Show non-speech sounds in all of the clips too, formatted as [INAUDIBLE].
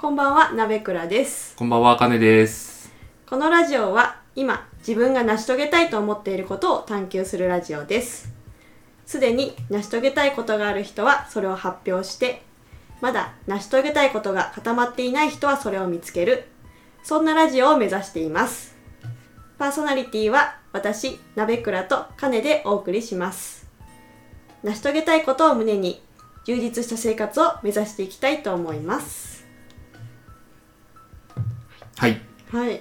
こんばんは、なべくらです。こんばんは、あかねです。このラジオは今自分が成し遂げたいと思っていることを探求するラジオです。すでに成し遂げたいことがある人はそれを発表して、まだ成し遂げたいことが固まっていない人はそれを見つける。そんなラジオを目指しています。パーソナリティは私、なべくらとかねでお送りします。成し遂げたいことを胸に充実した生活を目指していきたいと思います。はい。はい。い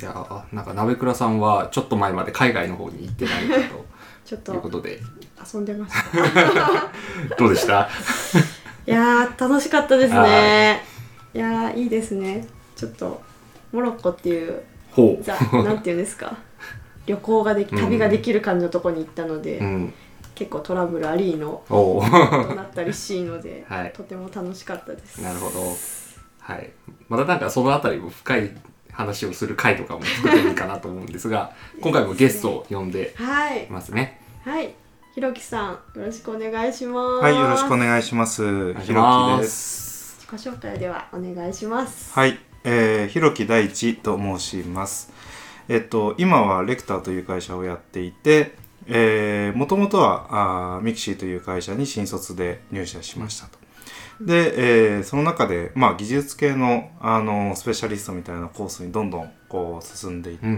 やーなんか、鍋倉さんは、ちょっと前まで海外の方に行ってない [LAUGHS] ちょっということとで、遊んでました。[LAUGHS] どうでした？[LAUGHS] いやー楽しかったですね。いやーいいですね。ちょっとモロッコっていうほう。ザなんていうんですか？旅行ができ旅ができる感じのとこに行ったので、うん。結構トラブルありの。となったりしいので、はいとても楽しかったです。なるほど。はい。またなんかそのあたりも深い話をする回とかも作ってもいいかなと思うんですが、[LAUGHS] 今回もゲストを呼んではいいますね。はいひろきさんよろしくお願いします。はい、よろしくおい願いします。ひろまきです。す。自己紹介ではお願いします。はい、えー、ひろき大地と申します。えっと、今はレクターという会社をやっていて、えー、もともとはあーミキシーという会社に新卒で入社しましたと。で、えーその中で、まあ、技術系のあのスペシャリストみたいなコースにどんどんこう進んでいって、うん。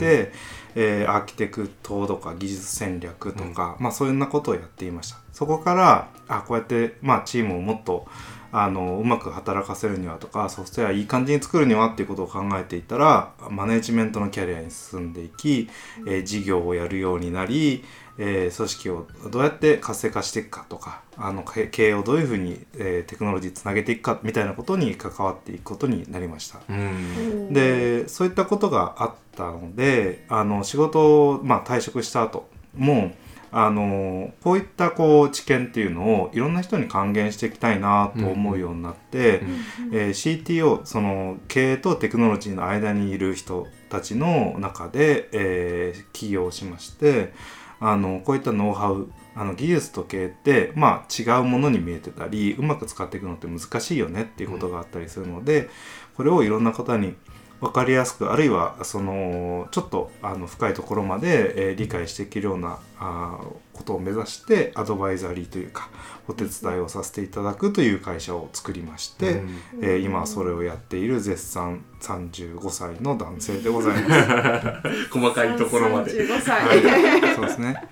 えーアーキテクトとか技術戦略とか、まあ、そういうようなことをやっていました。そこからあこうやって、まあ、チームをもっとあのうまく働かせるにはとかソフトウェアいい感じに作るにはっていうことを考えていたらマネジメントのキャリアに進んでいき、えー事業をやるようになり、えー組織をどうやって活性化していくかとかあの経経営をどういうふうに、えーテクノロジーつなげていくかみたいなことに関わっていくことになりました。うん。でそういったことがあったのであの仕事を、まあ、退職した後もあのこういったこう知見っていうのをいろんな人に還元していきたいなと思うようになって、うんえー CTO その経営とテクノロジーの間にいる人たちの中で、えー起業しましてあのこういったノウハウあの技術と経営って、まあ、違うものに見えてたりうまく使っていくのって難しいよねっていうことがあったりするので、これをいろんな方に分かりやすくあるいはそのちょっとあの深いところまで、えー理解していけるようなあことを目指してアドバイザリーというかお手伝いをさせていただくという会社を作りまして、うんえー今はそれをやっている絶賛35歳の男性でございます。[LAUGHS] 細かいところまで。35歳、はい、そうですね。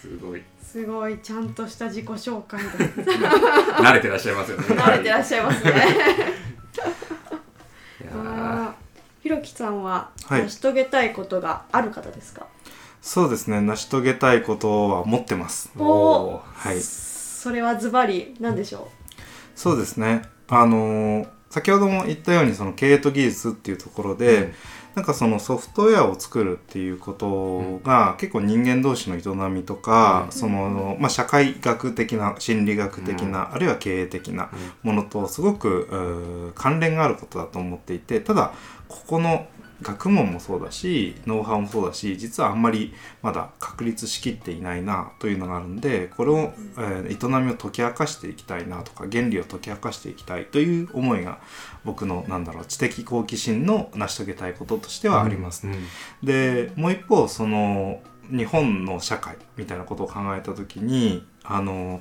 すごい。すごいちゃんとした自己紹介だ。慣れてらっしゃいますよね。慣れてらっしゃいますね。[LAUGHS] いやひろきさんははい成し遂げたいことがある方ですか？そうですね。成し遂げたいことは持ってます。おーはい。それはズバリなんでしょそうですね。あのー先ほども言ったようにその経営と技術っていうところで、うんなんかそのソフトウェアを作るっていうことが結構人間同士の営みとか、うんそのまあ、社会学的な心理学的な、あるいは経営的なものとすごく関連があることだと思っていてただここの学問もそうだしノウハウもそうだし実はあんまりまだ確立しきっていないなというのがあるんでこれを、えー営みを解き明かしていきたいなとか原理を解き明かしていきたいという思いが僕のなんだろう知的好奇心の成し遂げたいこととしてはあります。うんでもう一方その日本の社会みたいなことを考えた時にあの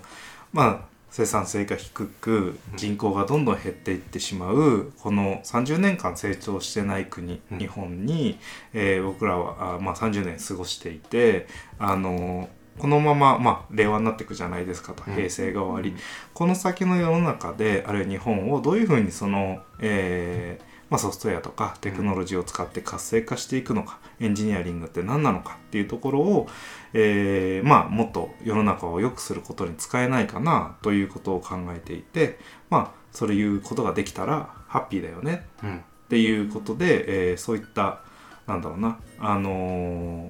まあ生産性が低く人口がどんどん減っていってしまうこの30年間成長してない国、うん。日本に、えー僕らはあ、まあ、30年過ごしていてあのこのまま、まあ、令和になっていくじゃないですかとうん。平成が終わり、この先の世の中であるいは日本をどういうふうにその、えーまあ、ソフトウェアとかテクノロジーを使って活性化していくのか、エンジニアリングって何なのかっていうところを、えーまあ、もっと世の中を良くすることに使えないかなということを考えていてまあそういうことができたらハッピーだよねうん。っていうことで、えーそういったなんだろうなあのー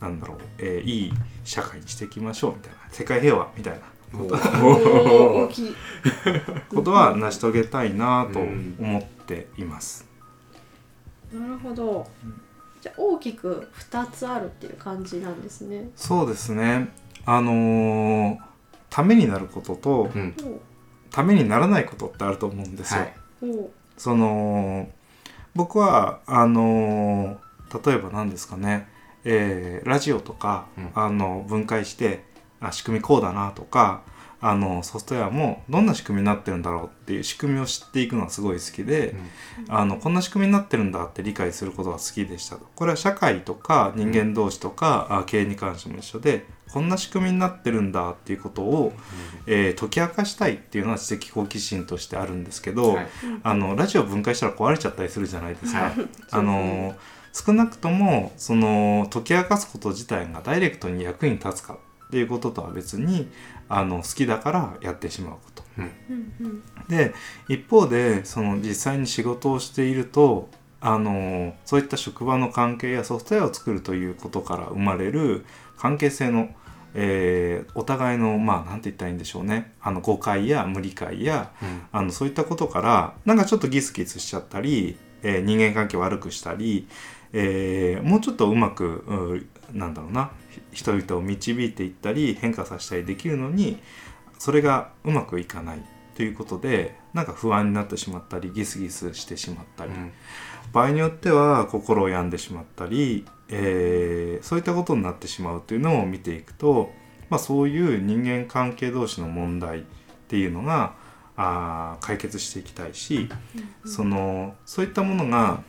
なんだろう、えーいい社会にしていきましょうみたいな世界平和みたいなことは成し遂げたいなと思っています。なるほど。じゃあ大きく2つあるっていう感じなんですね。そうですね。あのーためになることとうん。おためにならないことってあると思うんですよ。はい。おその僕はあの例えば何ですかね、えーラジオとか、うん。あの分解してあ仕組みこうだなとかあのソフトウェアもどんな仕組みになってるんだろうっていう仕組みを知っていくのはすごい好きで、あのこんな仕組みになってるんだって理解することが好きでした。とこれは社会とか人間同士とか、あ経営に関しても一緒でこんな仕組みになってるんだっていうことを、えー解き明かしたいっていうのは知的好奇心としてあるんですけど、はい。あのラジオ分解したら壊れちゃったりするじゃないですか。はい。あの少なくともその解き明かすこと自体がダイレクトに役に立つかっていうこととは別にあの好きだからやってしまうこと。うん。で一方でその実際に仕事をしているとあのそういった職場の関係やソフトウェアを作るということから生まれる関係性の、えーお互いのまあ何て言ったらいいんでしょうね。あの誤解や無理解やうん。あのそういったことからなんかちょっとギスギスしちゃったり、えー人間関係を悪くしたり、えーもうちょっとうまくうなんだろうな。ひ人々を導いていったり変化させたりできるのにそれがうまくいかないということでなんか不安になってしまったりギスギスしてしまったり、うん。場合によっては心を病んでしまったり、えーそういったことになってしまうというのを見ていくと、まあ、そういう人間関係同士の問題っていうのがあー解決していきたいし、そのそういったものが、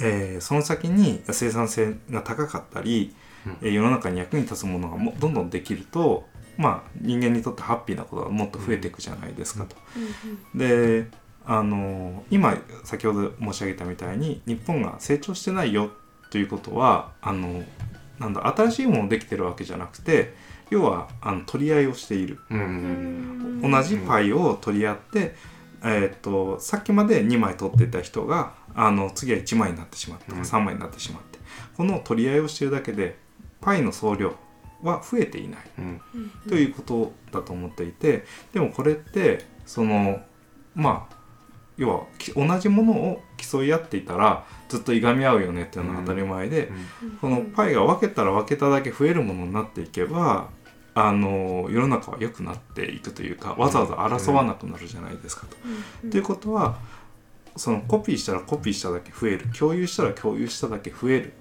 えーその先に生産性が高かったり、うん。えー世の中に役に立つものがもどんどんできると、まあ、人間にとってハッピーなことがもっと増えていくじゃないですかと。うん。であの今先ほど申し上げたみたいに日本が成長してないよということはあのなんだ新しいものできてるわけじゃなくて要はあの取り合いをしている。うん。ううん。ん同じパイを取り合って、えーっとさっきまで2枚取っていた人があの次は1枚になってしまったうん。3枚になってしまってこの取り合いをしているだけでパイの総量は増えていない。うんうんということだと思っていてでもこれってそのまあ要はき同じものを競い合っていたらずっといがみ合うよねっていうのは当たり前で、このパイが分けたら分けただけ増えるものになっていけばあの世の中は良くなっていくというかわざわざ争わなくなるじゃないですかと。うんということはそのコピーしたらコピーしただけ増える共有したら共有しただけ増える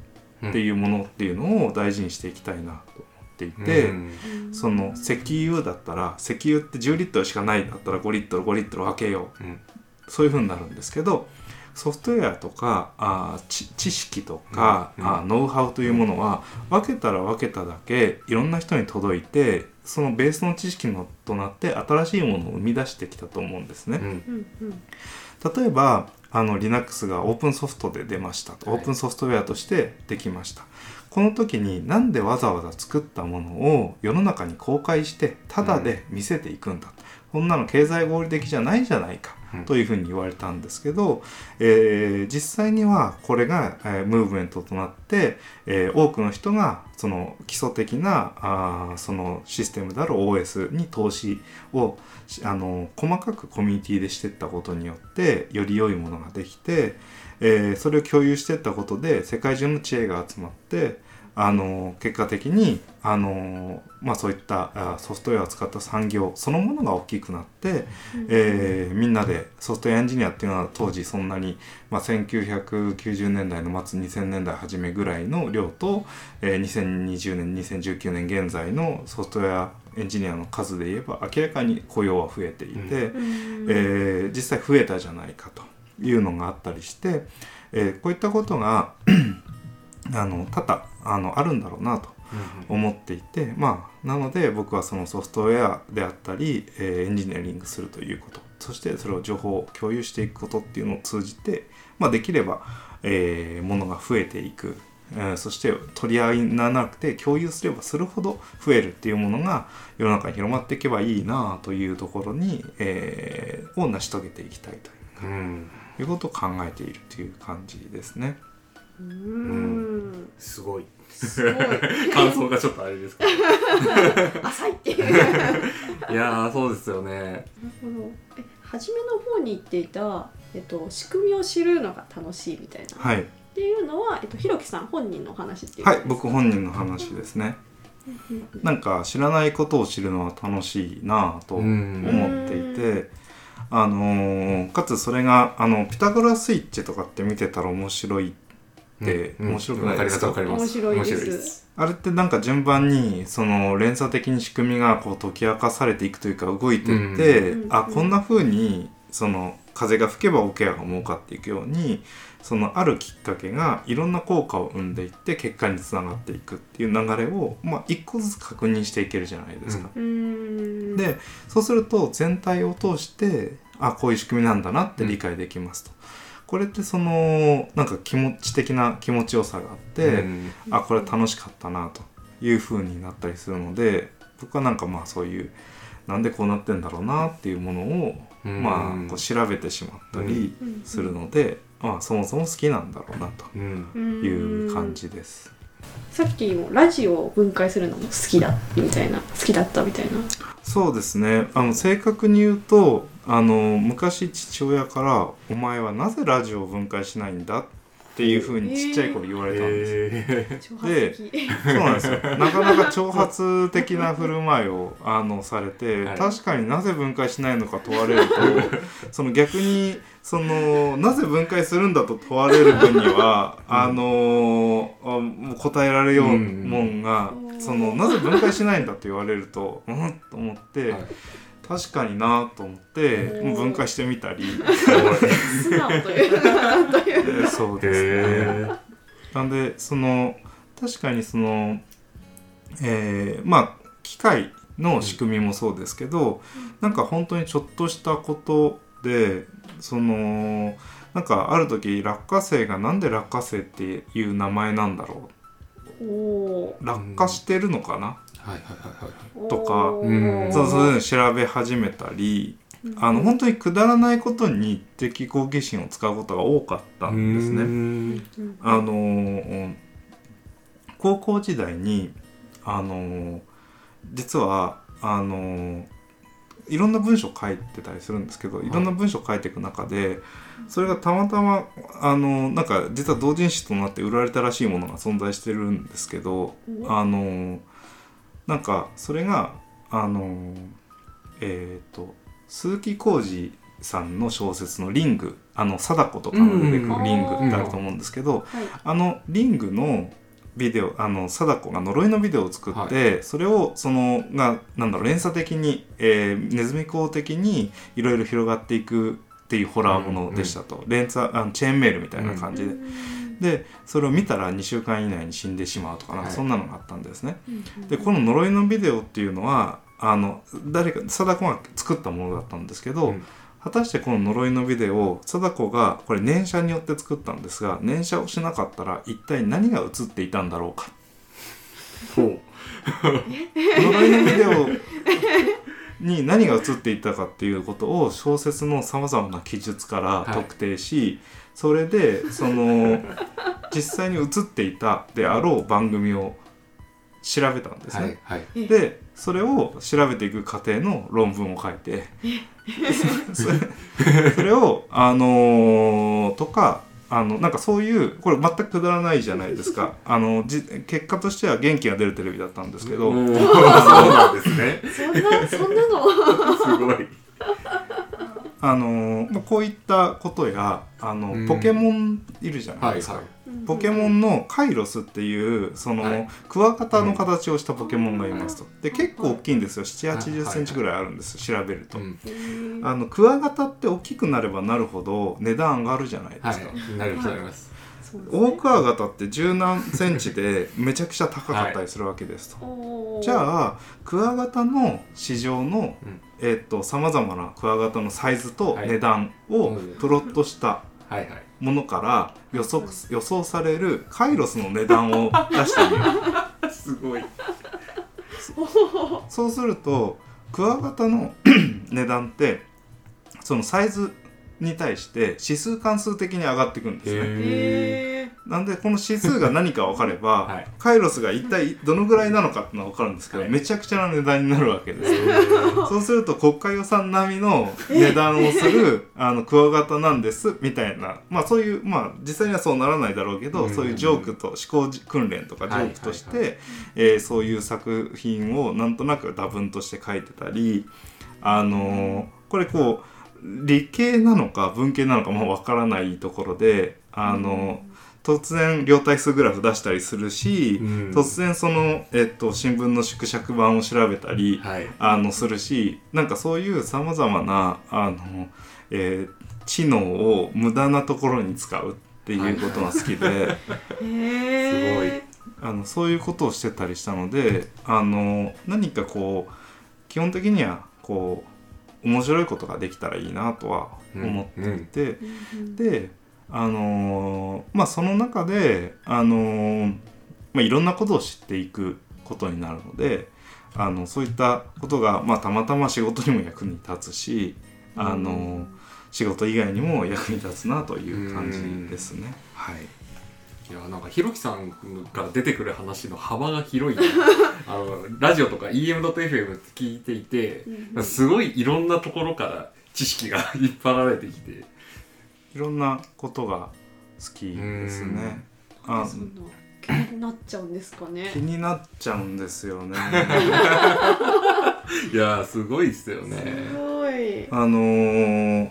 っていうものっていうのを大事にしていきたいなと思っていて。うん。その石油だったら石油って10リットルしかないだったら5リットル5リットル分けよう。うん。そういう風になるんですけどソフトウェアとかあー知知識とか、うん。うん。あーノウハウというものは分けたら分けただけいろんな人に届いてそのベースの知識のとなって新しいものを生み出してきたと思うんですね。例えばあの Linux がオープンソフトで出ましたと、はい。オープンソフトウェアとしてできました。この時になんでわざわざ作ったものを世の中に公開してタダで見せていくんだ、こんなの経済合理的じゃないじゃないか、うんというふうに言われたんですけど、えー実際にはこれが、えームーブメントとなって、えー多くの人がその基礎的なあそのシステムである OS に投資をあの細かくコミュニティでしていったことによってより良いものができて、えーそれを共有していったことで世界中の知恵が集まってあの結果的にあの、まあ、そういったあソフトウェアを使った産業そのものが大きくなって、えーみんなでソフトウェアエンジニアっていうのは当時そんなに、まあ、1990年代の末2000年代初めぐらいの量と、えー2020年2019年現在のソフトウェアエンジニアの数で言えば明らかに雇用は増えていて、うん。えー実際増えたじゃないかというのがあったりして、えーこういったことがあの多々あのあるんだろうなと思っていてまあなので僕はそのソフトウェアであったり、えーエンジニアリングするということ。そしてそれを情報を共有していくことっていうのを通じて、まあ、できれば、えーものが増えていく、えーそして取り合いにならなくて共有すればするほど増えるっていうものが世の中に広まっていけばいいなというところに、えーを成し遂げていきたいとうん。いうことを考えているという感じですね。うん。すごい。すごい。感想がちょっとあれですけど。[LAUGHS] 浅いっていう。な [LAUGHS] るいやーそうですよね。ほど。え初めの方に言っていた、えっと、仕組みを知るのが楽しいみたいな、はい、っていうのは、えっと、ひろきさん本人のお話っていうはい、僕本人の話ですね。なんか知らないことを知るのは楽しいなぁとうん思っていて、あのーかつそれがあのピタゴラスイッチとかって見てたら面白いって面白くないですか？わかります面白いです。面白いです。あれってなんか順番にその連鎖的に仕組みがこう解き明かされていくというか動いていって、うん。あこんな風にその風が吹けば桶屋が儲かっていくようにそのあるきっかけがいろんな効果を生んでいって結果につながっていくっていう流れを、まあ、一個ずつ確認していけるじゃないですか。うーん。でそうすると全体を通してあこういう仕組みなんだなって理解できますと。これってそのなんか気持ち的な気持ちよさがあって、うん。あこれ楽しかったなという風になったりするので僕はなんかまあそういうなんでこうなってんだろうなっていうものを、うん。まあこう調べてしまったりうんするので、まあそもそも好きなんだろうなとうん。いう感じです。さっきもラジオを分解するのも好きだみたいな好きだったみたいな。そうですね。あの正確に言うとあの昔父親から「お前はなぜラジオを分解しないんだ?」っていう風にちっちゃい頃言われたんですよ。え挑発的そうなんですよ。なかなか挑発的な振る舞いをあのされて、はい。確かになぜ分解しないのか問われるとその逆にそのなぜ分解するんだと問われる分には、あのあもう答えられようもんが、うん。そのなぜ分解しないんだと言われるとうん？と思って、ーはい確かになと思って分解してみたり、[LAUGHS] そうですね。へなんでその確かにそのえーまあ機械の仕組みもそうですけど、なんか本当にちょっとしたことでそのなんかある時落花生がなんで落花生っていう名前なんだろおう落下してるのかな、はいはいはいはい。ーとかうんそうそういうの調べ始めたりあの本当にくだらないことに的好奇心を使うことが多かったんですね。ねあのー高校時代にあのー実はあのーいろんな文章を書いてたりするんですけどい。ろんな文章を書いていく中でそれがたまたまあのーなんか実は同人誌となって売られたらしいものが存在してるんですけどあのーなんかそれがあのーえっ、と鈴木浩二さんの小説の「リング」あの貞子とかの出てくるリングってあると思うんですけど、はい。あのリングのビデオあの貞子が呪いのビデオを作って、それをそのがなんだろう連鎖的に、えーネズミ講的にいろいろ広がっていくっていうホラーものでしたと、連鎖あのチェーンメールみたいな感じで、でそれを見たら2週間以内に死んでしまうとかなんかはい。そんなのがあったんですね。でこの呪いのビデオっていうのはあの誰か貞子が作ったものだったんですけど、うん。果たしてこの呪いのビデオを貞子がこれ念写によって作ったんですが念写をしなかったら一体何が映っていたんだろうか。ほ呪いのビデオに何が映っていたかっていうことを小説のさまざまな記述から特定し、それでその実際に映っていたであろう番組を調べたんですね。うはいはい。でそれを調べていく過程の論文を書いて [LAUGHS] それそれをあのーとかあのなんかそういうこれ全くくだらないじゃないですか。あのじ結果としては元気が出るテレビだったんですけど、そうなんですね。[LAUGHS] そんなそんなの。[LAUGHS] すごいあのーまあ、こういったことやあの、うん。ポケモンいるじゃないですか。はいはい。ポケモンのカイロスっていうその、はい。クワガタの形をしたポケモンがいますと。で結構大きいんですよ。7 8 0はいセンチぐらいあるんです調べると、うん。あのクワガタって大きくなればなるほど値段上がるじゃないですか、はい。なると思いますそうですね。大クワガタって十何センチでめちゃくちゃ高かったりするわけですと、おー。じゃあクワガタの市場のさまざまなクワガタのサイズとはい。値段をうんプロットしたはいはい。ものから予測予想されるカイロスの値段を出してみるすごい。そうするとクワガタの [CLEARS THROAT] 値段ってそのサイズに対して指数関数的に上がっていくんですね。なんでこの指数が何か分かれば、[LAUGHS] はい。カイロスが一体どのぐらいなのかっていうのは分かるんですけど、はい。めちゃくちゃな値段になるわけです。よそうすると国家予算並みの値段をする [LAUGHS] あのクワガタなんですみたいな。まあそういうまあ実際にはそうならないだろうけど、うん。そういうジョークと思考訓練とかジョークとして、はいはいえーそういう作品をなんとなく打分として書いてたりあのーこれこう理系なのか文系なのかもわからないところであの突然両対数グラフ出したりするし、うん。突然その、えっと、新聞の縮尺版を調べたり、はい。あのするしなんかそういうさまざまなあの、えー知能を無駄なところに使うっていうことが好きで。へえあのそういうことをしてたりしたのであの何かこう基本的にはこう面白いことができたらいいなとは思っていて、であのまあその中であのまあ、いろんなことを知っていくことになるのであのそういったことが、まあ、たまたま仕事にも役に立つしあの仕事以外にも役に立つなという感じですね。はいいやなんかひろきさんから出てくる話の幅が広いな [LAUGHS] あのラジオとか EM.FM って聞いていてすごいいろんなところから知識が引っ張られてきて。いろんなことが好きですね。あそんな気になっちゃうんですかね。気になっちゃうんですよね。[LAUGHS] いやすごいですよすねごい。あのー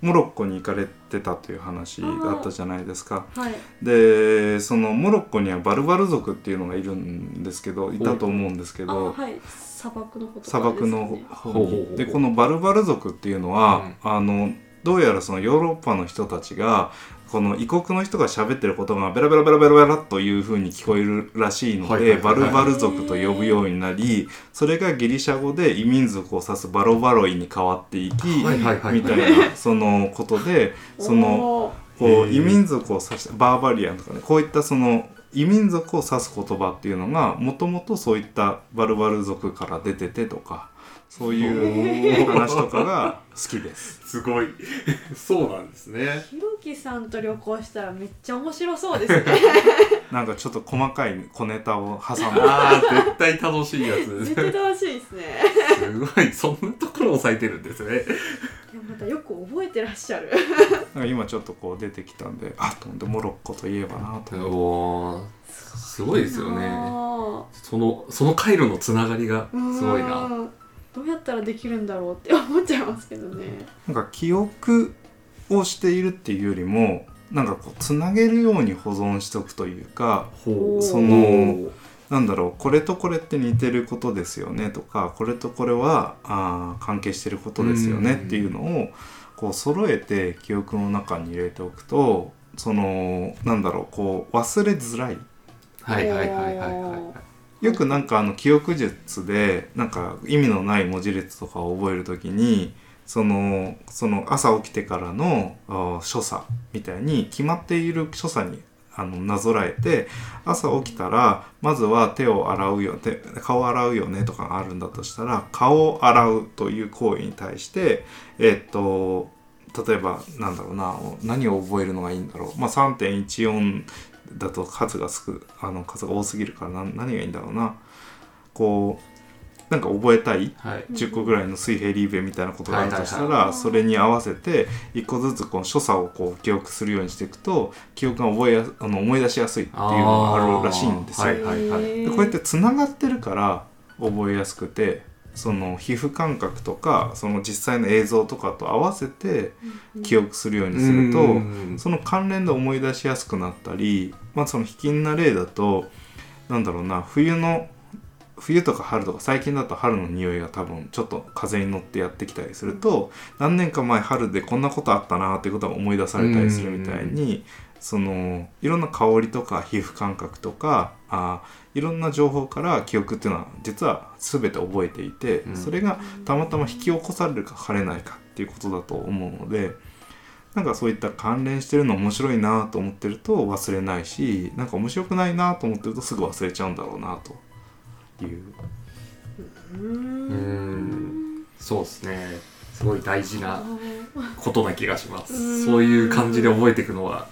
モロッコに行かれてたという話があったじゃないですか。はい。でそのモロッコにはバルバル族っていうのがいるんですけどいたと思うんですけあどはい。砂漠のこと砂漠の方。でこのバルバル族っていうのは、あのどうやらそのヨーロッパの人たちがこの異国の人が喋ってることがベラベラベラベラベラという風に聞こえるらしいので、バルバル族と呼ぶようになりそれがギリシャ語で異民族を指すバロバロイに変わっていき、みたいなそのことでそのこう異民族を指したバーバリアンとかねこういったその異民族を指す言葉っていうのがもともとそういったバルバル族から出ててとかそういう話とかが好きです。[LAUGHS] すごい。そうなんですね。ひろきさんと旅行したらめっちゃ面白そうですね。[LAUGHS] なんかちょっと細かい小ネタを挟んであー絶対楽しいやつ。絶対楽しいですね。すごい。そんなところを抑えてるんですね。いやまたよく覚えてらっしゃる。なんか今ちょっとこう出てきたんであと思ってモロッコといえばなとおー。すごいですよね。あそのその回路のつながりがーすごいな。うんどうやったらできるんだろうって思っちゃいますけどね。なんか記憶をしているっていうよりもなんかこうつなげるように保存しておくというかそのなんだろうこれとこれって似てることですよねとかこれとこれはあー関係してることですよねうん。っていうのをこう揃えて記憶の中に入れておくとそのなんだろうこう忘れづらいはいはいはいはいはいよくなんかあの記憶術でなんか意味のない文字列とかを覚えるときにそのその朝起きてからの所作みたいに決まっている所作にあのなぞらえて朝起きたらまずは手を洗うよ手顔を洗うよねとかがあるんだとしたら顔を洗うという行為に対してえっと例えばなんだろうな何を覚えるのがいいんだろう、まあ、3.14だと数が少あの数が多すぎるからな何がいいんだろうな。こうなんか覚えたい？はい。10個ぐらいの水平リーベみたいなことがあるとしたらそれに合わせて1個ずつこの所作をこう記憶するようにしていくと記憶が覚えやあの思い出しやすいっていうのがあるらしいんですよ。はいはいはい。でこうやってつながってるから覚えやすくてその皮膚感覚とかその実際の映像とかと合わせて記憶するようにすると、うんその関連で思い出しやすくなったり、まあ、その卑近な例だとなんだろうな冬の冬とか春とか最近だと春の匂いが多分ちょっと風に乗ってやってきたりすると、何年か前春でこんなことあったなっていうことが思い出されたりするみたいに、そのいろんな香りとか皮膚感覚とかあいろんな情報から記憶っていうのは実は全て覚えていて、うん。それがたまたま引き起こされるかされないかっていうことだと思うのでなんかそういった関連してるの面白いなと思ってると忘れないしなんか面白くないなと思ってるとすぐ忘れちゃうんだろうなという。ううん。そうですね。すごい大事なことな気がします。うん。そういう感じで覚えていくのは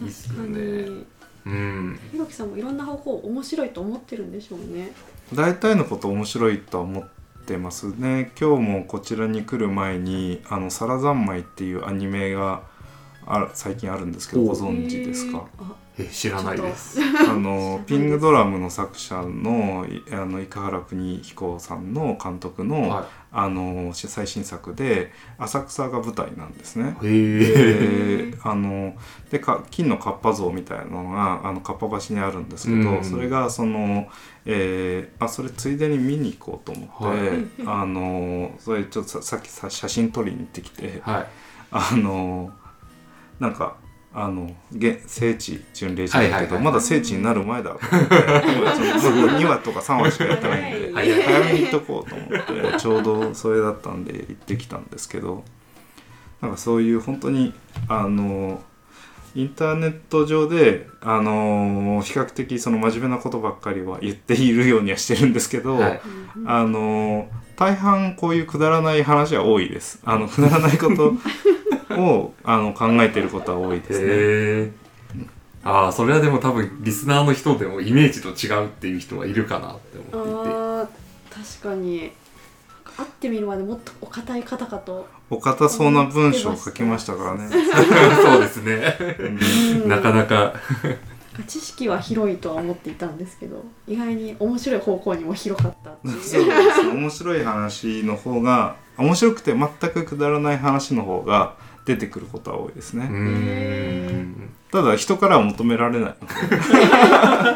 いいっすよ確かねに。うん。ひろきさんもいろんな方向面白いと思ってるんでしょうね大体のこと面白いとは思ってますね。今日もこちらに来る前に「あのサラ三昧」っていうアニメがあ最近あるんですけどおご存知ですか？あえ知らないです。あの [LAUGHS] ピングドラムの作者のいあの生原邦彦さんの監督の,、はあの最新作で浅草が舞台なんですね。いへあのでか金のカッパ像みたいなのがあのカッパ橋にあるんですけど、うん。それがその、えーあそれついでに見に行こうと思って、はい。あのそれちょっとささっきさ写真撮りに行ってきてはい。あのなんかあのげ聖地巡礼じゃないけど、まだ聖地になる前だと思って今ちょっと2話とか3話しかやってないんで早めに行っとこうと思ってちょうどそれだったんで行ってきたんですけどなんかそういう本当にあのインターネット上であの比較的その真面目なことばっかりは言っているようにはしてるんですけど、はい。あの大半こういうくだらない話は多いです。あのくだらないことをあの考えてることは多いですね。へえああそれはでも多分リスナーの人でもイメージと違うっていう人はいるかなって思っていて。あー確かに。会ってみるまでもっとお堅い方かと、お堅そうな文章を書きましたからね。[LAUGHS] そうですね。うん。なかなか。知識は広いとは思っていたんですけど意外に面白い方向にも広かったっていう。そうです面白い話の方が面白くて全くくだらない話の方が出てくることは多いですね。ん。ただ人からは求められない。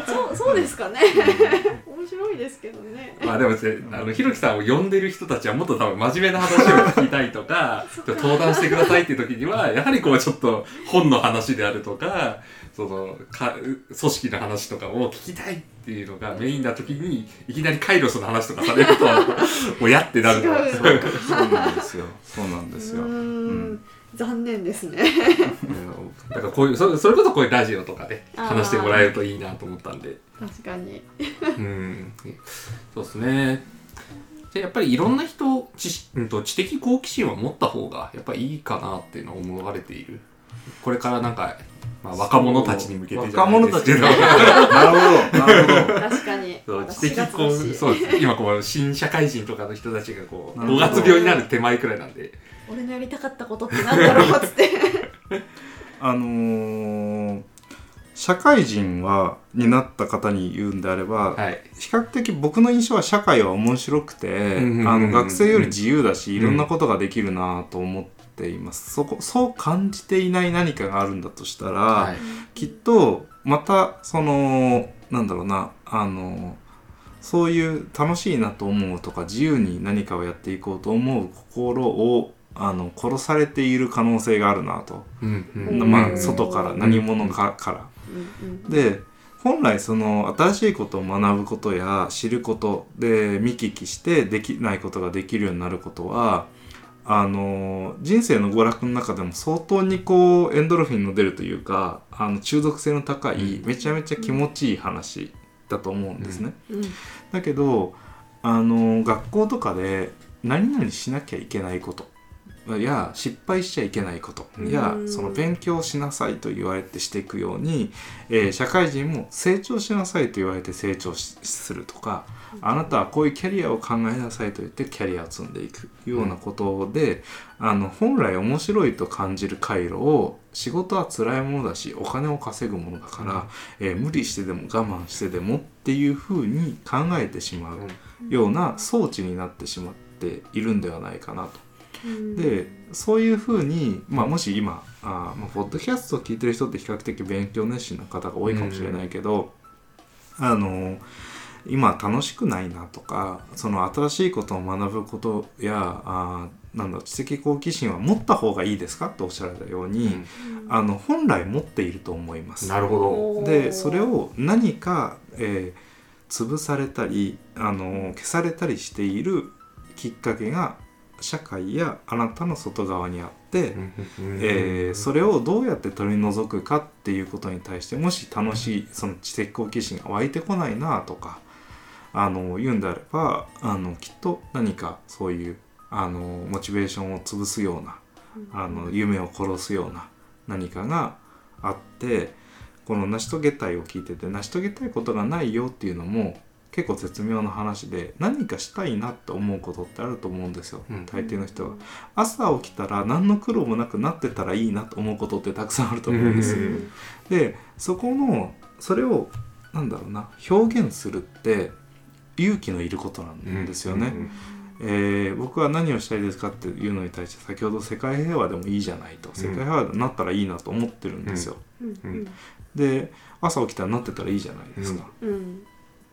そうそうですかね。面白いですけどね。まあでもねあのひろきさんを呼んでる人たちはもっと多分真面目な話を聞きたいとか登壇してくださいっていう時にはやはりこうちょっと本の話であるとかそのか組織の話とかを聞きたい。っていうのがメインな時にいきなりカイロスの話とかされると [LAUGHS] もうやってなるのそうそうなんですよ。そうなんですよ。うんん。残念ですね。うん。だからこういうそそれこそこういうラジオとかで話してもらえるといいなと思ったんで。確かに。うん。そうですね。でやっぱりいろんな人知識、うん、と知的好奇心は持った方がやっぱりいいかなっていうのは思われているこれからなんか、まあ、若者たちに向けてじゃ若者たちないですけど。なるほど、なるほど。確かに。そうまだ4知的月こうだしそう。です今こう新社会人とかの人たちがこう5なるほど月病になる手前くらいなんで。俺のやりたかったことってなんだろうっつって。[LAUGHS] あのー社会人はになった方に言うんであれば、はい。比較的僕の印象は社会は面白くて、うんうんうんあの学生より自由だし、うんいろんなことができるなと思っています。そこそう感じていない何かがあるんだとしたら、はい。きっとまたそのなんだろうなあのそういう楽しいなと思うとか自由に何かをやっていこうと思う心をあの殺されている可能性があるなと、うんうん。まあうん外から何者かから。うんうん。で本来その新しいことを学ぶことや知ることで見聞きしてできないことができるようになることはあの人生の娯楽の中でも相当にこうエンドルフィンの出るというかあの中毒性の高いめちゃめちゃ気持ちいい話だと思うんですね。うん。だけどあの学校とかで何々しなきゃいけないことや失敗しちゃいけないこと。やうん。その勉強しなさいと言われてしていくように、えー社会人も成長しなさいと言われて成長しするとかあなたはこういうキャリアを考えなさいと言ってキャリアを積んでいくようなことで、あの本来面白いと感じる回路を仕事は辛いものだしお金を稼ぐものだから、えー無理してでも我慢してでもっていうふうに考えてしまうような装置になってしまっているんではないかなと。うん。でそういうふうに、まあ、もし今あー、まあ、ポッドキャストを聞いてる人って比較的勉強熱心な方が多いかもしれないけど、あの今楽しくないなとかその新しいことを学ぶことやあーなんだ知的好奇心は持った方がいいですかとおっしゃられたように、あの本来持っていると思います。なるほど。でそれを何か、えー潰されたりあの消されたりしているきっかけが社会やあなたの外側にあって、えーそれをどうやって取り除くかっていうことに対してもし楽しいその知的好奇心が湧いてこないなとかあの言うんであればあのきっと何かそういうあのモチベーションを潰すようなあの夢を殺すような何かがあってこの成し遂げたいを聞いてて成し遂げたいことがないよっていうのも結構絶妙な話で何かしたいなって思うことってあると思うんですよ、うん。大抵の人は。朝起きたら何の苦労もなくなってたらいいなと思うことってたくさんあると思うんです。よ。うん。でそこのそれをなんだろうな表現するって勇気のいることなんですよね。えー僕は何をしたいですかっていうのに対して先ほど世界平和でもいいじゃないと。世界平和になったらいいなと思ってるんですよ。うん。で朝起きたらなってたらいいじゃないですか。うん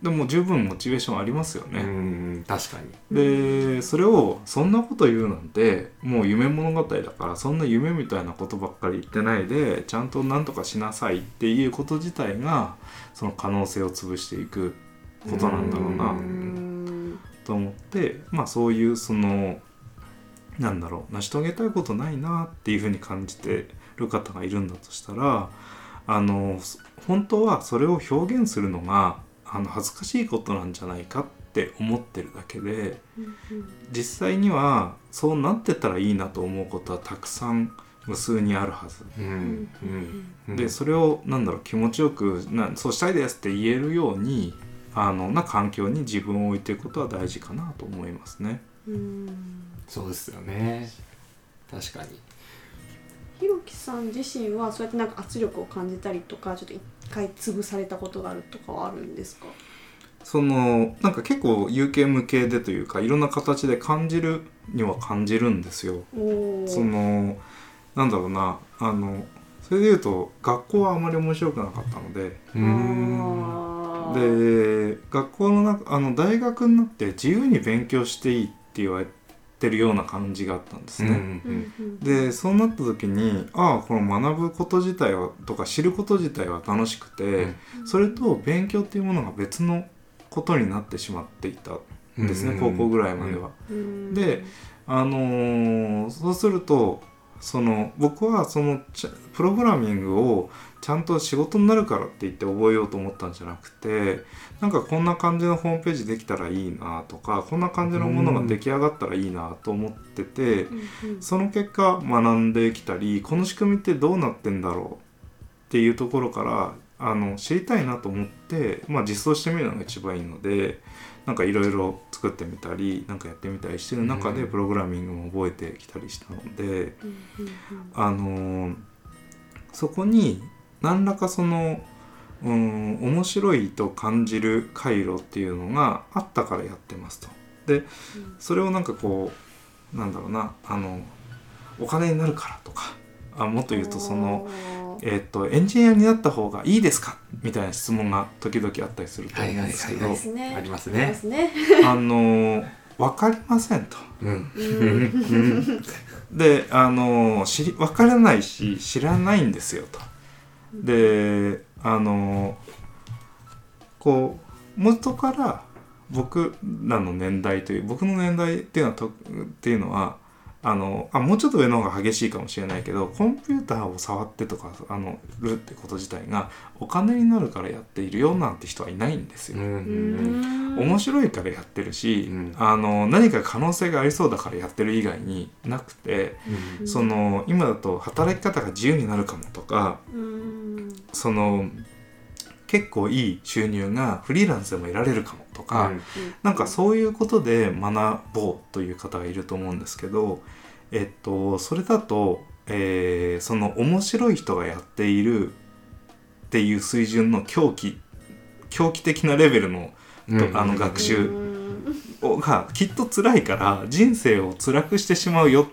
でも十分モチベーションありますようね。ん確かにでそれをそんなこと言うなんてもう夢物語だからそんな夢みたいなことばっかり言ってないでちゃんと何とかしなさいっていうこと自体がその可能性を潰していくことなんだろうなうんと思ってまあそういうそのなんだろう成し遂げたいことないなっていうふうに感じてる方がいるんだとしたらあの本当はそれを表現するのがあの恥ずかしいことなんじゃないかって思ってるだけで実際にはそうなってたらいいなと思うことはたくさん無数にあるはず。うん。うんうん。でそれをなんだろう気持ちよくなそうしたいですって言えるようにあのな環境に自分を置いていくことは大事かなと思いますね。うん。そうですよね。確かに。ひろきさん自身はそうやってなんか圧力を感じたりとかちょっと一回潰されたことがあるとかはあるんですか？そのなんか結構有形無形でというかいろんな形で感じるには感じるんですよ。そのなんだろうなあのそれで言うと学校はあまり面白くなかったので。で学校の中あの大学になって自由に勉強していいって言われてるような感じがあったんですね。うんうんうん。でそうなった時にああこの学ぶこと自体はとか知ること自体は楽しくて、それと勉強っていうものが別のことになってしまっていたんですね、うん高校ぐらいまでは。うん。であのーそうするとその僕はそのプログラミングをちゃんと仕事になるからって言って覚えようと思ったんじゃなくてなんかこんな感じのホームページできたらいいなとかこんな感じのものが出来上がったらいいなと思ってて。うんうんその結果学んできたりこの仕組みってどうなってんだろうっていうところからあの知りたいなと思って、まあ、実装してみるのが一番いいのでなんかいろいろ作ってみたりなんかやってみたりしてる中でうんプログラミングも覚えてきたりしたので、あのーそこに何らかそのうん面白いと感じる回路っていうのがあったからやってますと。でうんそれをなんかこうなんだろうなあのお金になるからとかあもっと言うとその、えー、とエンジニアになった方がいいですか？みたいな質問が時々あったりすると思うんですけど、ありますありまねすね。[LAUGHS] あの分かりませんと。うん。うん。であの知り分からないし知らないんですよと。であのこう元から僕らの年代という僕の年代っていうのはとっていうのはあのあもうちょっと上の方が激しいかもしれないけどコンピューターを触ってとかあのるってこと自体がお金になるからやっているよなんて人はいないんですよ。面白いからやってるし、うん。あの何か可能性がありそうだからやってる以外になくて、うん。その今だと働き方が自由になるかもとかうん。その結構いい収入がフリーランスでも得られるかもとか、なんかそういうことで学ぼうという方がいると思うんですけど、えっと、それだと、えーその面白い人がやっているっていう水準の狂気狂気的なレベルのうん。あの学習うん。がきっと辛いから人生を辛くしてしまうよ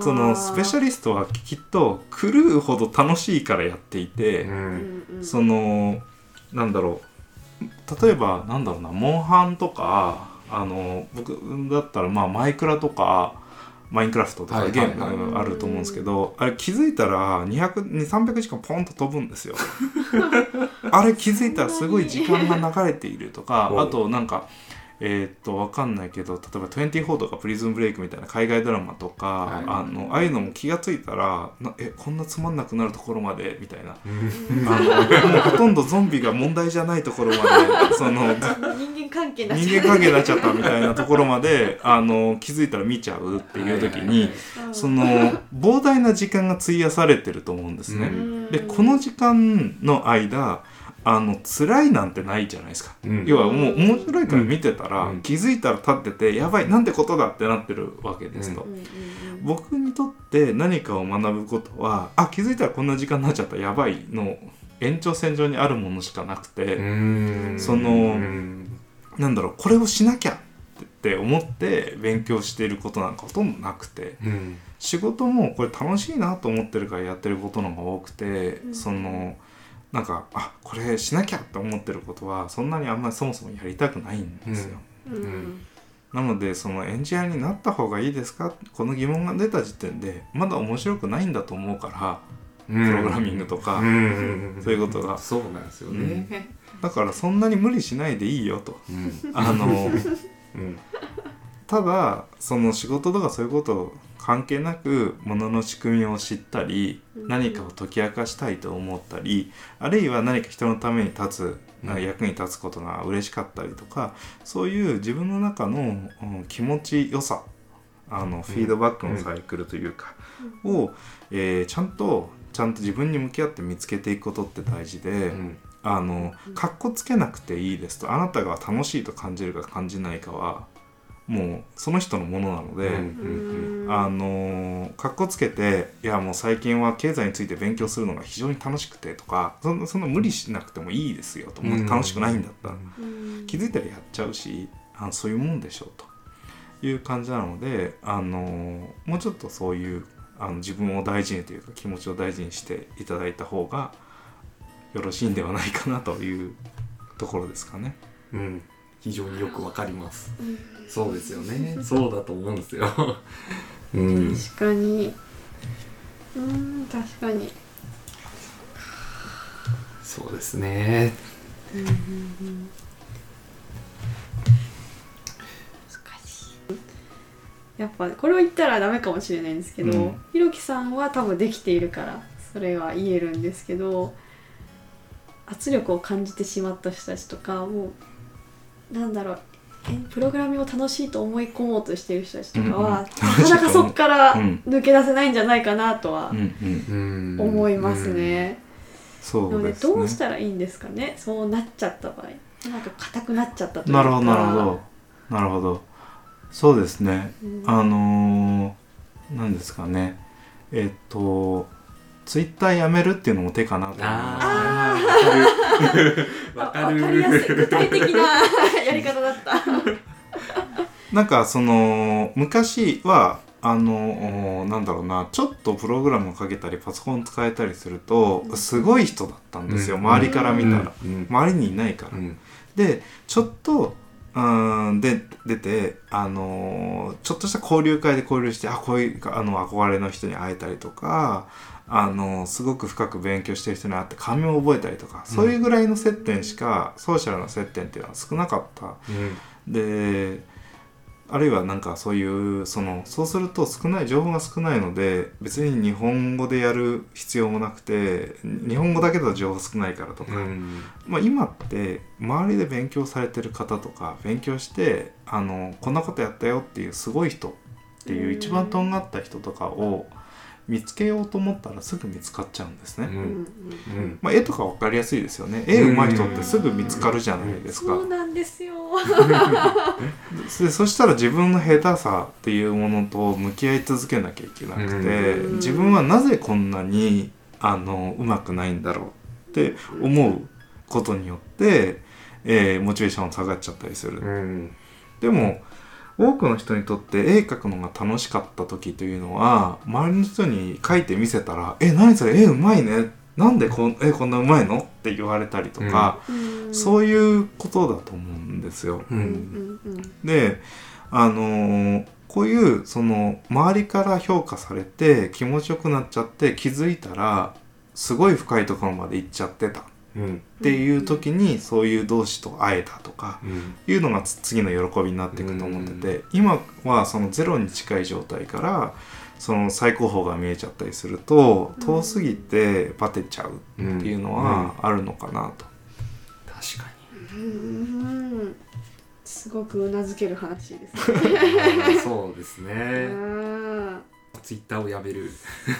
そのスペシャリストはきっと狂うほど楽しいからやっていて、うん。そのなんだろう。例えばなんだろうなモンハンとかあの僕だったらまあマイクラとかマインクラフトとかゲームあると思うんですけど、あれ気づいたら200300時間ポンと飛ぶんですよ。[LAUGHS] あれ気づいたらすごい時間が流れているとかあとなんかえーっとわかんないけど例えば24とかプリズンブレイクみたいな海外ドラマとか、はい。あのああいうのも気がついたらなえこんなつまんなくなるところまでみたいな。うん。あのもうほとんどゾンビが問題じゃないところまで [LAUGHS] その人間関係になっちゃ人間関係になっちゃったみたいなところまであの気づいたら見ちゃうっていう時に、うその膨大な時間が費やされてると思うんですね。うん。でこの時間の間あの辛いなんてないじゃないですか。うん。要はもう面白いから見てたら、うん。気づいたら立っててやばいなんてことだってなってるわけですと。うん。僕にとって何かを学ぶことはあ気づいたらこんな時間になっちゃったやばいの延長線上にあるものしかなくて、うん。そのうんなんだろうこれをしなきゃって思って勉強していることなんかほとんどなくてうん。仕事もこれ楽しいなと思ってるからやってることの方が多くて、うん。そのなんかあこれしなきゃって思ってることはそんなにあんまりそもそもやりたくないんですよ。うん。うんなのでそのエンジニアになった方がいいですか？この疑問が出た時点でまだ面白くないんだと思うからプログラミングとか、うん。そういうことが。そうなんですよね。だからそんなに無理しないでいいよと。うん。あのうん。ただその仕事とかそういうこと関係なくものの仕組みを知ったりうん。何かを解き明かしたいと思ったりあるいは何か人のために立つうん役に立つことが嬉しかったりとかそういう自分の中の、うん気持ちよさあのフィードバックのサイクルというか、を、えーちゃんとちゃんと自分に向き合って見つけていくことって大事で、うん。あのかっこつけなくていいですとあなたが楽しいと感じるか感じないかはもうその人のものなので、うん。あのーかっこつけていやもう最近は経済について勉強するのが非常に楽しくてとかそんなそんな無理しなくてもいいですよと、楽しくないんだったら、うん。気づいたらやっちゃうしあそういうもんでしょうと。いう感じなので、あのーもうちょっとそういうあの自分を大事にというか気持ちを大事にしていただいた方がよろしいんではないかなというところですかね。うん。非常によくわかります。うんそうですよね。そうだと思うんですよ。[LAUGHS] うん。確かに。うん確かに。そうですね。うんうんうん。難しい。やっぱこれを言ったらダメかもしれないんですけど、うん。ひろきさんは多分できているからそれは言えるんですけど圧力を感じてしまった人たちとかもうなんだろう。えプログラミングを楽しいと思い込もうとしている人たちとかは、うんうんなかなかそこからうん。抜け出せないんじゃないかなとは思いますね。なのでそうですね。どうしたらいいんですかね？そうなっちゃった場合。なんか硬くなっちゃったというか。なるほどなるほど。なるほど。そうですね。うん。あのー、なんですかね。えっとツイッターやめるっていうのも手かなと思います。あー。[LAUGHS] わかる。わか具体的なやり方だった。[LAUGHS] なんかその昔はあのなんだろうなちょっとプログラムをかけたりパソコン使えたりするとうん。すごい人だったんですよ、うん。周りから見たら、うん。周りにいないから、うん。でちょっとうーんで出て、あのーちょっとした交流会で交流してあこういうあの憧れの人に会えたりとか、あのーすごく深く勉強してる人に会って感銘を覚えたりとか、そういうぐらいの接点しかソーシャルな接点っていうのは少なかった。であるいはなんかそういうそのそうすると少ない情報が少ないので別に日本語でやる必要もなくて日本語だけだと情報少ないからとか、うん。まあ、今って周りで勉強されてる方とか勉強してあのこんなことやったよっていうすごい人っていううん。一番とんがった人とかを見つけようと思ったらすぐ見つかっちゃうんですね。うん。うん。まあ、絵とか分かりやすいですよね。絵上手い人ってすぐ見つかるじゃないですか。そう。なんですよ。[LAUGHS] でそしたら自分の下手さっていうものと向き合い続けなきゃいけなくて、うん。自分はなぜこんなにあのうまくないんだろうって思うことによって、えーモチベーション下がっちゃったりする。うん。でも多くの人にとって絵描くのが楽しかった時というのは周りの人に描いてみせたら「え何それ絵うまいね。なんでこん絵こんなうまいの?」って言われたりとか、そういうことだと思うんですよ。ううんん。うん。うん。であのーこういうその周りから評価されて気持ちよくなっちゃって気づいたらすごい深いところまで行っちゃってたっうんっていう時にそういう同士と会えたとかうん。いうのがつ次の喜びになっていくと思ってて今はそのゼロに近い状態からその最高峰が見えちゃったりすると遠すぎてバテちゃうっていうのはあるのかなと。確かうんすごくうなずける話ですそうですうねんツイッターをやめる。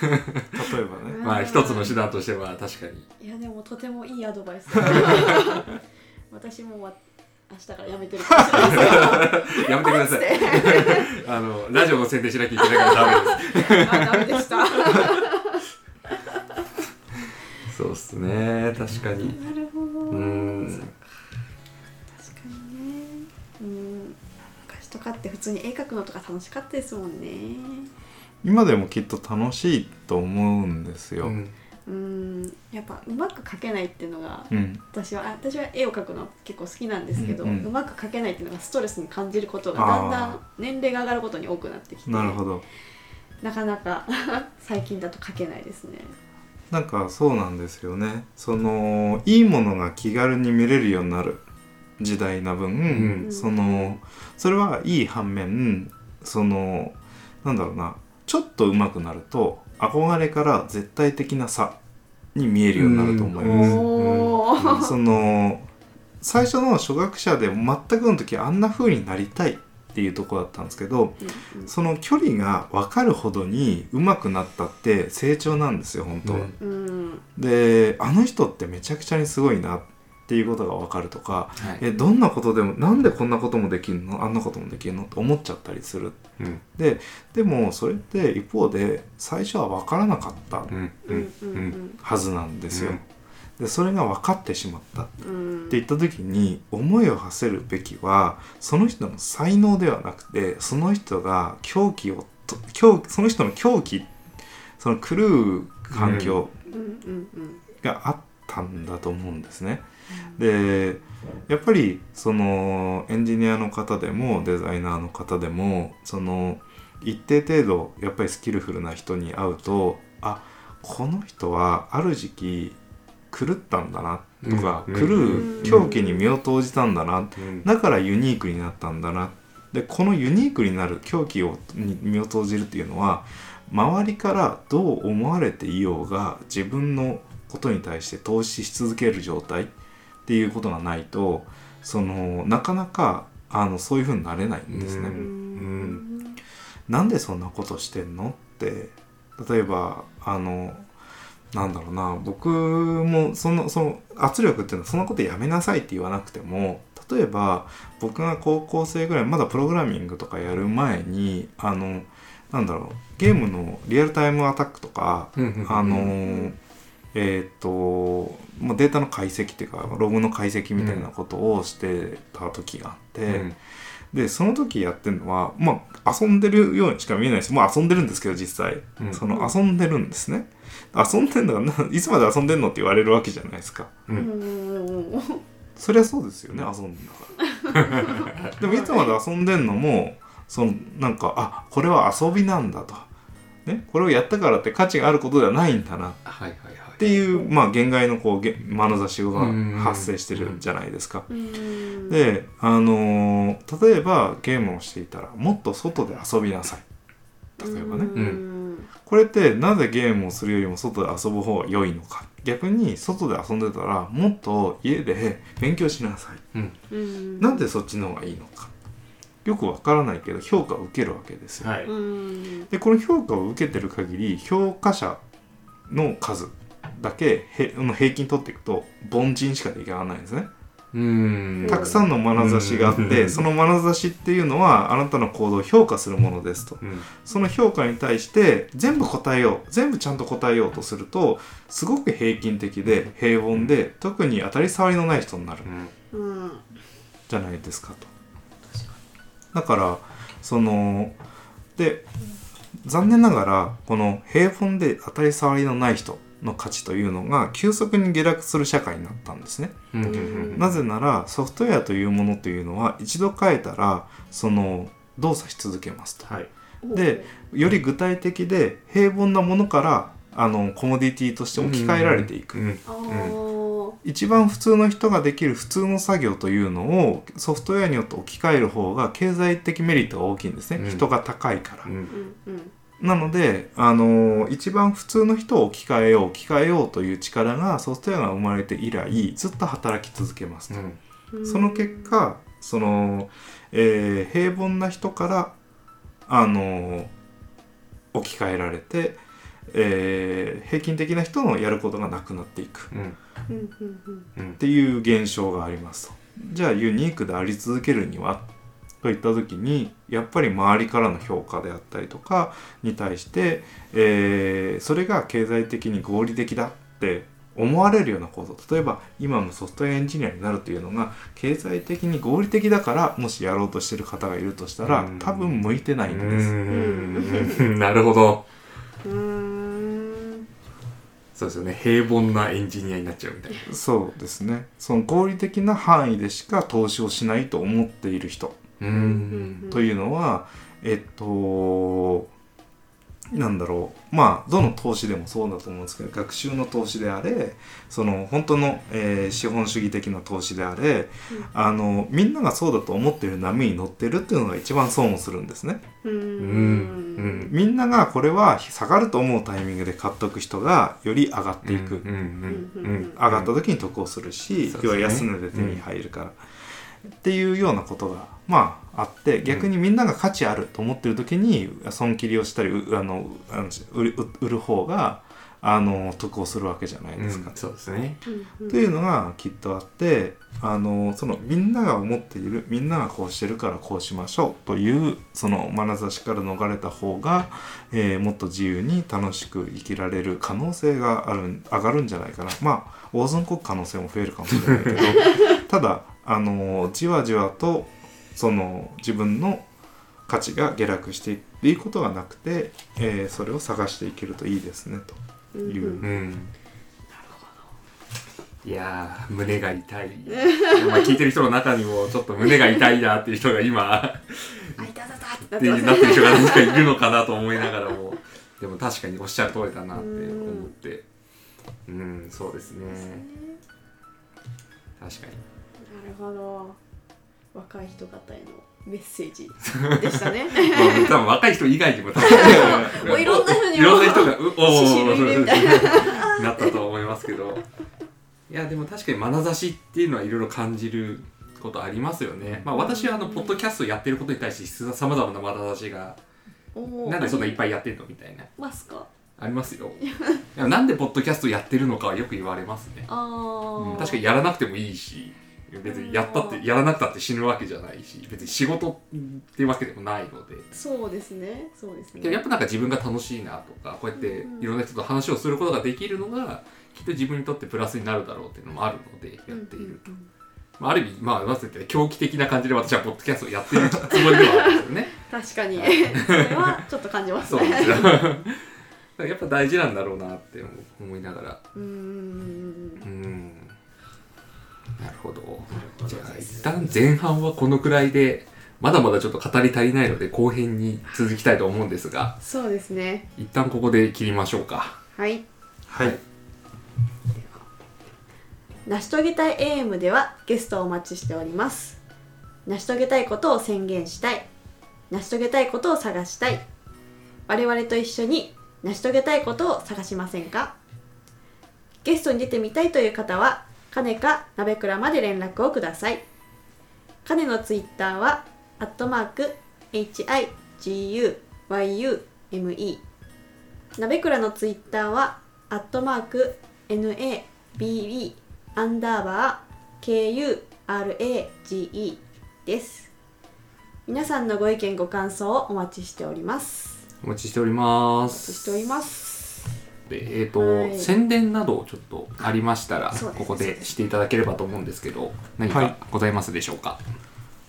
例えばね。うん。まあ一つの手段としては確かに。いやでもとてもいいアドバイス。[LAUGHS] 私もわ明日からやめてるやめてください。あのラジオの宣伝しなきゃいけないからダメです。けどあダメでしたそうっすね。確かに。なるほど。うん。確かにね。うん。昔とかって普通に絵描くのとか楽しかったですもんね今でもきっと楽しいと思うんですよ。うん。うんやっぱうまく描けないっていうのがうん。私はあ私は絵を描くの結構好きなんですけど、ううんうん。まく描けないっていうのがストレスに感じることがだんだん年齢が上がることに多くなってきてなるほど。なかなか [LAUGHS] 最近だと描けないですね。なんかそうなんですよね。そのいいものが気軽に見れるようになる時代な分、うん。そのそれはいい反面そのなんだろうなちょっと上手くなると憧れから絶対的な差に見えるようになると思います。その最初の初学者で全くの時あんな風になりたいっていうところだったんですけどうんその距離が分かるほどに上手くなったって成長なんですよ本当うん。であの人ってめちゃくちゃにすごいなっていうことが分かるとかはい。えどんなことでもなんでこんなこともできるの？あんなこともできるの？って思っちゃったりする。うん。ででもそれって一方で最初は分からなかったうんううんんうんうん。はずなんですよ。うん。でそれが分かってしまったってうん言った時に思いを馳せるべきはその人の才能ではなくてその人が狂気をと狂その人の狂気その狂う環境うんうんうん。があったんだと思うんですね。でやっぱりそのエンジニアの方でもデザイナーの方でもその一定程度やっぱりスキルフルな人に会うとあこの人はある時期狂ったんだなとか、うん。狂う狂気に身を投じたんだな。うん。だからユニークになったんだな。でこのユニークになる狂気をに身を投じるっていうのは周りからどう思われていようが自分のことに対して投資し続ける状態っていうことがないとそのなかなかあのそういうふうになれないんですね。ううん。んなんでそんなことしてんのって例えばあのなんだろうな僕もそのその圧力っていうのはそんなことやめなさいって言わなくても例えば僕が高校生ぐらいまだプログラミングとかやる前にあのなんだろうゲームのリアルタイムアタックとかうん。あのえっ、ともうデータの解析っていうかログの解析みたいなことをしてた時があって、うん。でその時やってるのはまあ遊んでるようにしか見えないです。まあ遊んでるんですけど実際、うん。その遊んでるんですね。遊んでんだからないつまで遊んでんのって言われるわけじゃないですか。ううん。んそりゃそうですよね遊んでんだからでもいつまで遊んでんのもそのなんかあこれは遊びなんだと、ね、これをやったからって価値があることではないんだな。っはいはいはいていうまあ限界のこうげ眼差しがうん発生してるんじゃないですか、うん。であのー例えばゲームをしていたらもっと外で遊びなさい。例えばね、うん。これってなぜゲームをするよりも外で遊ぶ方が良いのか。逆に外で遊んでたらもっと家で勉強しなさい。うん。うん。なんでそっちの方がいいのか。よくわからないけど評価を受けるわけですよ、はい。うん。でこの評価を受けてる限り評価者の数だけへの平均取っていくと凡人しか出来上がらないんですね。うん。たくさんの眼差しがあってうん。その眼差しっていうのはあなたの行動を評価するものですと。うん。その評価に対して全部答えよう全部ちゃんと答えようとするとすごく平均的で平凡で特に当たり障りのない人になる。うん。うんじゃないですかと。だからそので残念ながらこの平凡で当たり障りのない人の価値というのが急速に下落する社会になったんですね。なぜならソフトウェアというものというのは一度変えたらその動作し続けますと。はい。でより具体的で平凡なものからあのコモディティとして置き換えられていく、一番普通の人ができる普通の作業というのをソフトウェアによって置き換える方が経済的メリットが大きいんですね、うん。人が高いから、うんなので、あの一番普通の人を置き換えよう置き換えようという力がソフトウェアが生まれて以来ずっと働き続けますと、うん。その結果その、えー平凡な人からあの置き換えられて、えー平均的な人のやることがなくなっていく。うん。っていう現象がありますと。じゃあユニークであり続けるにはといった時にやっぱり周りからの評価であったりとかに対して、えーそれが経済的に合理的だって思われるような構造。例えば今のソフトウェアエンジニアになるというのが経済的に合理的だからもしやろうとしてる方がいるとしたらうん。多分向いてないんです。うん。[LAUGHS] なるほど。そうですよね。平凡なエンジニアになっちゃうみたいな。そうですね。その合理的な範囲でしか投資をしないと思っている人うん。というのは、えっとなんだろう。まあどの投資でもそうだと思うんですけど学習の投資であれその本当の、えー資本主義的な投資であれ、あのみんながそうだと思っている波に乗ってるっていうのが一番損をするんですね。ううん。うん。みんながこれは下がると思うタイミングで買っとく人がより上がっていく、うん。うん。うん。上がった時に得をするし、要は安値で手に入るから、っていうようなことがまああって逆にみんなが価値あると思ってる時に損切りをしたりうあのあの売る売る方があの得をするわけじゃないですか。うんそうですね。うんというのがきっとあってあのそのみんなが思っているみんながこうしてるからこうしましょうというその眼差しから逃れた方が、えーもっと自由に楽しく生きられる可能性がある上がるんじゃないかな。まあ大損国可能性も増えるかもしれないけど [LAUGHS] ただあのじわじわとその自分の価値が下落していくことがなくて、えーそれを探していけるといいですねと。いう。うん。うん。いやー胸が痛い。まあ聞いてる人の中にもちょっと胸が痛いなっていう人が今あいたたたってなっってる人が確かいるのかなと思いながらも。でも確かにおっしゃる通りだなって思って。うん。そうですね。確かに。なるほど。若い人方へのメッセージ [LAUGHS] でしたね。まあ多分若い人以外にも多分 [LAUGHS] いろんな人にもいろんな人がうおー獅子類目みたいな。なったと思いますけど。いやでも確かに眼差しっていうのはいろいろ感じることありますよね。まあ私はあのポッドキャストやってることに対してさまざまな眼差しがなんでそんないっぱいやってんのみたいな。ますかありますよ。なんでポッドキャストやってるのかはよく言われますね、確かにやらなくてもいいし別にやったってやらなくたって死ぬわけじゃないし別に仕事っていうわけでもないので。そうですね。そうですいややっねぱなんか自分が楽しいなとかこうやっていろんな人と話をすることができるのがきっと自分にとってプラスになるだろうっていうのもあるのでやっていると、まあ、ある意味まあまず言って狂気的な感じで私はポッドキャストをやってるつもりではあるんですよね。確かに。それはちょっと感じますそうです [LAUGHS] やっぱ大事なんだろうなって思いながら。うんうんうん。うんなるほど。じゃあ一旦前半はこのくらいでまだまだちょっと語り足りないので後編に続きたいと思うんですが。そうですね。一旦ここで切りましょうか。はい。はい。成し遂げたい AM ではゲストをお待ちしております。成し遂げたいことを宣言したい。成し遂げたいことを探したい。我々と一緒に成し遂げたいことを探しませんか？ゲストに出てみたいという方はかねかなべくらまで連絡をください。かねのツイッターはアットマークべくらのツイッターはアットマーク NABE アンダーバー KURAGE です。皆さんのご意見ご感想をお待ちしております。お待ちしておりまお待ちすしております。でえっ、と、はい。宣伝などちょっとありましたらここでしていただければと思うんですけど何はい。かございますでしょうか、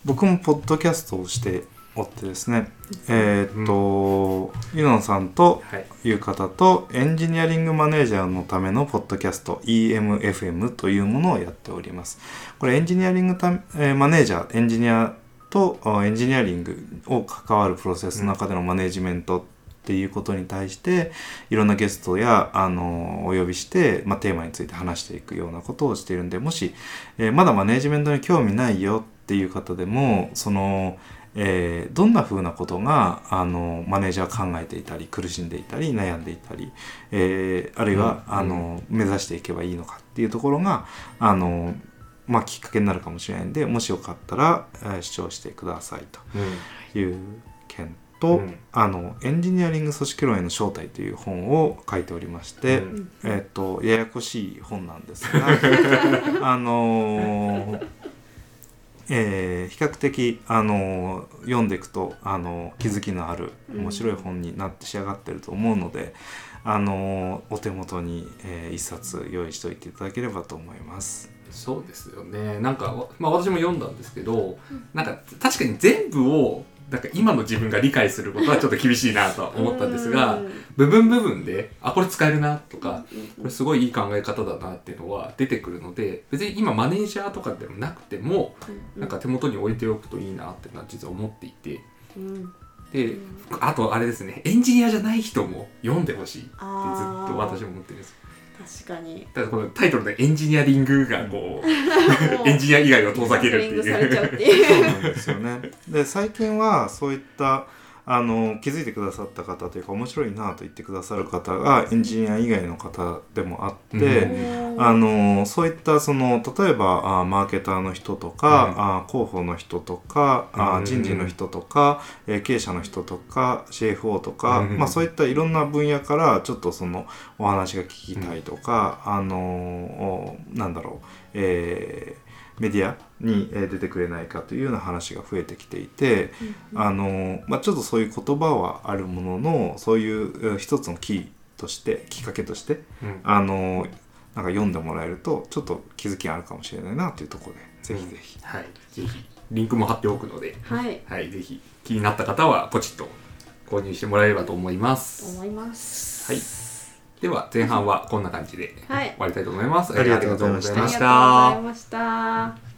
僕もポッドキャストをしておってですねえーっと、ユノンさんとはい。いう方とエンジニアリングマネージャーのためのポッドキャスト EMFM というものをやっております。これエンジニアリングた、えーマネージャーエンジニアとあエンジニアリングを関わるプロセスの中でのマネジメントっていうことに対していろんなゲストやあのお呼びして、まあ、テーマについて話していくようなことをしているんでもし、えーまだマネジメントに興味ないよっていう方でもその、えーどんな風なことがあのマネージャー考えていたり苦しんでいたり悩んでいたり、えーあるいは、うんあの目指していけばいいのかっていうところがあの、まあ、きっかけになるかもしれないんでもしよかったら、えー視聴してくださいという件と、うん。あのエンジニアリング組織論への正体という本を書いておりまして、うん。えっとややこしい本なんですが [LAUGHS] あのーえー比較的、あのー読んでいくと、あのー気づきのある面白い本になって仕上がってると思うので、あのーお手元に、えー一冊用意しておいていただければと思います。そうですよね。なんか、わまあ、私も読んだんですけど、なんか確かに全部をなんか今の自分が理解することはちょっと厳しいなとは思ったんですがうん。部分部分であこれ使えるなとかうんこれすごいいい考え方だなっていうのは出てくるので別に今マネージャーとかでもなくてもなんか手元に置いておくといいなっていうのは実は思っていて。うん。であとあれですねエンジニアじゃない人も読んでほしいってずっと私も思ってるんです確かに。だからこのタイトルでエンジニアリングがこうエンジニア以外を遠ざけるっていう。そうなんですよね。で最近はそういったあの気づいてくださった方というか面白いなと言ってくださる方がエンジニア以外の方でもあって、うん。あのそういったその例えばあマーケターの人とか、あ広報の人とか、あうん。人事の人とか、えー経営者の人とか CFO とか、うん。まあ、そういったいろんな分野からちょっとそのお話が聞きたいとか、あのおなんだろう、えーメディアにえー出てくれないかというような話が増えてきていて、あのまあ、ちょっとそういう言葉はあるもののそういうえー一つのキーとしてきっかけとしてうん。あのなんか読んでもらえるとちょっと気づきがあるかもしれないなというところでぜひぜひ、はい。ぜひリンクも貼っておくのではい。はいぜひ。気になった方はポチッと購入してもらえればと思います。思います。はいでは前半はこんな感じではい。終わりたいと思います。ありがとうございました。ありがとうございました